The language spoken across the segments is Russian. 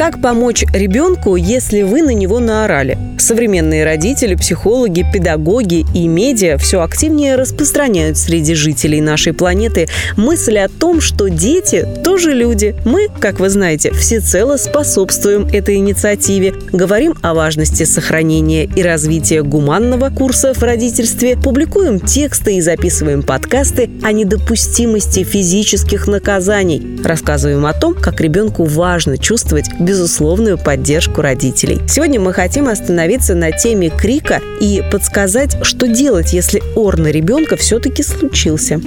как помочь ребенку, если вы на него наорали? Современные родители, психологи, педагоги и медиа все активнее распространяют среди жителей нашей планеты мысль о том, что дети тоже люди. Мы, как вы знаете, всецело способствуем этой инициативе, говорим о важности сохранения и развития гуманного курса в родительстве, публикуем тексты и записываем подкасты о недопустимости физических наказаний, рассказываем о том, как ребенку важно чувствовать безусловную поддержку родителей. Сегодня мы хотим остановиться на теме крика и подсказать, что делать, если ор на ребенка все-таки случился.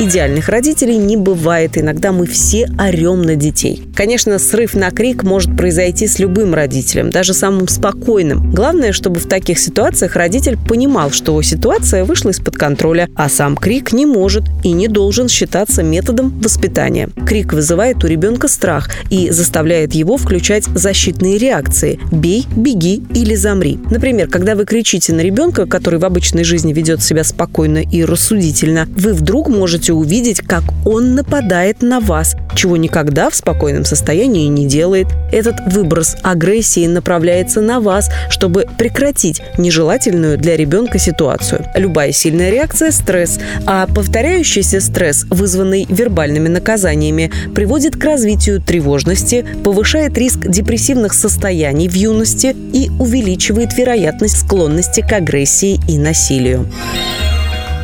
Идеальных родителей не бывает. Иногда мы все орем на детей. Конечно, срыв на крик может произойти с любым родителем, даже самым спокойным. Главное, чтобы в таких ситуациях родитель понимал, что ситуация вышла из-под контроля, а сам крик не может и не должен считаться методом воспитания. Крик вызывает у ребенка страх и заставляет его включать защитные реакции – бей, беги или замри. Например, когда вы кричите на ребенка, который в обычной жизни ведет себя спокойно и рассудительно, вы вдруг можете можете увидеть, как он нападает на вас, чего никогда в спокойном состоянии не делает. Этот выброс агрессии направляется на вас, чтобы прекратить нежелательную для ребенка ситуацию. Любая сильная реакция – стресс, а повторяющийся стресс, вызванный вербальными наказаниями, приводит к развитию тревожности, повышает риск депрессивных состояний в юности и увеличивает вероятность склонности к агрессии и насилию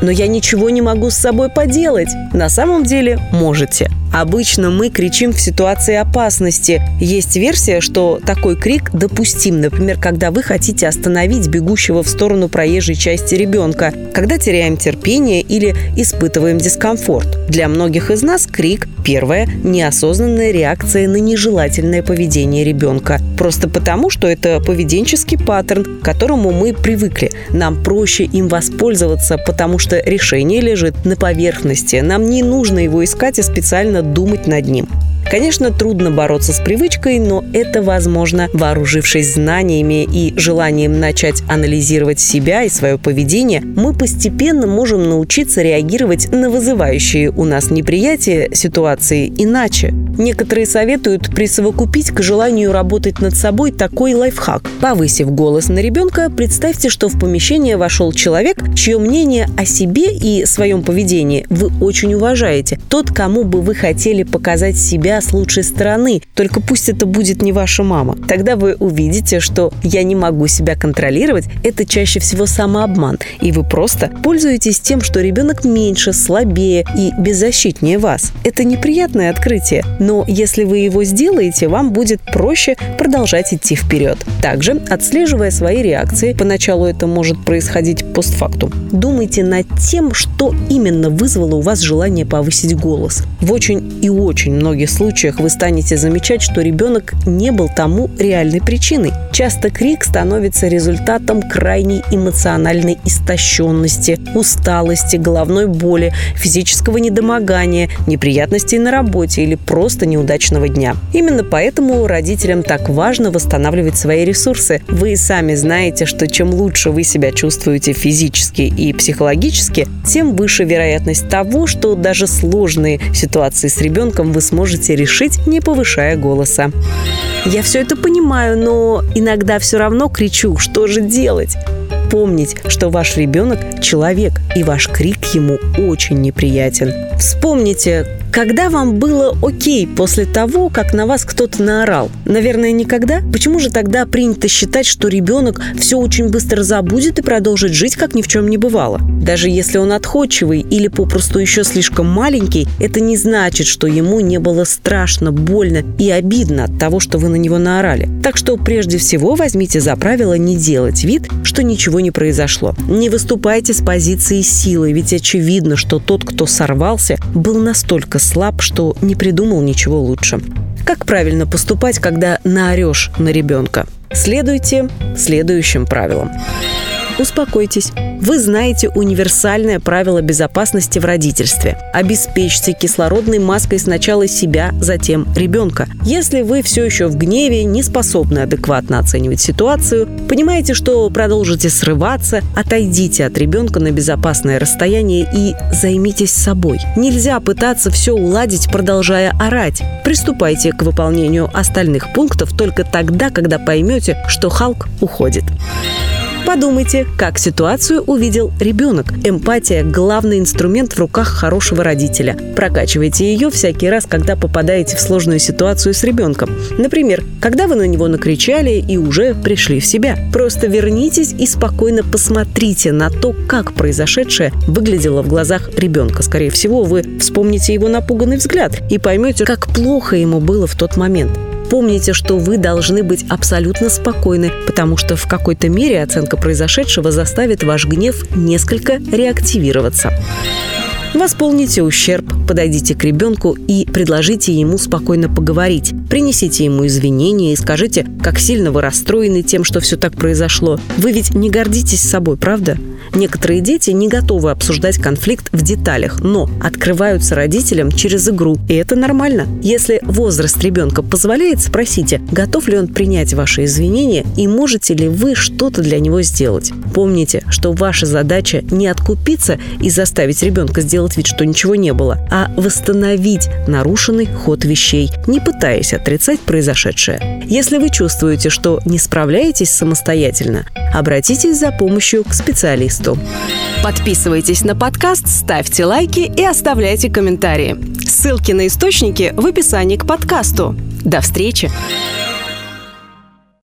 но я ничего не могу с собой поделать. На самом деле можете. Обычно мы кричим в ситуации опасности. Есть версия, что такой крик допустим, например, когда вы хотите остановить бегущего в сторону проезжей части ребенка, когда теряем терпение или испытываем дискомфорт. Для многих из нас крик – первая неосознанная реакция на нежелательное поведение ребенка. Просто потому, что это поведенческий паттерн, к которому мы привыкли. Нам проще им воспользоваться, потому что решение лежит на поверхности. Нам не нужно его искать и специально думать над ним. Конечно, трудно бороться с привычкой, но это возможно, вооружившись знаниями и желанием начать анализировать себя и свое поведение, мы постепенно можем научиться реагировать на вызывающие у нас неприятие ситуации иначе. Некоторые советуют присовокупить к желанию работать над собой такой лайфхак. Повысив голос на ребенка, представьте, что в помещение вошел человек, чье мнение о себе и своем поведении вы очень уважаете. Тот, кому бы вы хотели показать себя с лучшей стороны, только пусть это будет не ваша мама. Тогда вы увидите, что «я не могу себя контролировать» – это чаще всего самообман, и вы просто пользуетесь тем, что ребенок меньше, слабее и беззащитнее вас. Это неприятное открытие, но если вы его сделаете, вам будет проще продолжать идти вперед. Также, отслеживая свои реакции, поначалу это может происходить постфактум, думайте над тем, что именно вызвало у вас желание повысить голос. В очень и очень многих случаях случаях вы станете замечать, что ребенок не был тому реальной причиной. Часто крик становится результатом крайней эмоциональной истощенности, усталости, головной боли, физического недомогания, неприятностей на работе или просто неудачного дня. Именно поэтому родителям так важно восстанавливать свои ресурсы. Вы сами знаете, что чем лучше вы себя чувствуете физически и психологически, тем выше вероятность того, что даже сложные ситуации с ребенком вы сможете решить, не повышая голоса. Я все это понимаю, но иногда все равно кричу, что же делать? Помнить, что ваш ребенок – человек, и ваш крик ему очень неприятен. Вспомните, когда вам было окей после того, как на вас кто-то наорал? Наверное, никогда? Почему же тогда принято считать, что ребенок все очень быстро забудет и продолжит жить, как ни в чем не бывало? Даже если он отходчивый или попросту еще слишком маленький, это не значит, что ему не было страшно, больно и обидно от того, что вы на него наорали. Так что прежде всего возьмите за правило не делать вид, что ничего не произошло. Не выступайте с позиции силы, ведь очевидно, что тот, кто сорвался, был настолько слаб, что не придумал ничего лучше. Как правильно поступать, когда наорешь на ребенка? Следуйте следующим правилам. Успокойтесь. Вы знаете универсальное правило безопасности в родительстве. Обеспечьте кислородной маской сначала себя, затем ребенка. Если вы все еще в гневе, не способны адекватно оценивать ситуацию, понимаете, что продолжите срываться, отойдите от ребенка на безопасное расстояние и займитесь собой. Нельзя пытаться все уладить, продолжая орать. Приступайте к выполнению остальных пунктов только тогда, когда поймете, что Халк уходит. Подумайте, как ситуацию увидел ребенок. Эмпатия – главный инструмент в руках хорошего родителя. Прокачивайте ее всякий раз, когда попадаете в сложную ситуацию с ребенком. Например, когда вы на него накричали и уже пришли в себя. Просто вернитесь и спокойно посмотрите на то, как произошедшее выглядело в глазах ребенка. Скорее всего, вы вспомните его напуганный взгляд и поймете, как плохо ему было в тот момент. Помните, что вы должны быть абсолютно спокойны, потому что в какой-то мере оценка произошедшего заставит ваш гнев несколько реактивироваться. Восполните ущерб, подойдите к ребенку и предложите ему спокойно поговорить. Принесите ему извинения и скажите, как сильно вы расстроены тем, что все так произошло. Вы ведь не гордитесь собой, правда? Некоторые дети не готовы обсуждать конфликт в деталях, но открываются родителям через игру, и это нормально. Если возраст ребенка позволяет, спросите, готов ли он принять ваши извинения и можете ли вы что-то для него сделать. Помните, что ваша задача не откупиться и заставить ребенка сделать вид, что ничего не было, а восстановить нарушенный ход вещей, не пытаясь отрицать произошедшее. Если вы чувствуете, что не справляетесь самостоятельно, обратитесь за помощью к специалисту. Подписывайтесь на подкаст, ставьте лайки и оставляйте комментарии. Ссылки на источники в описании к подкасту. До встречи!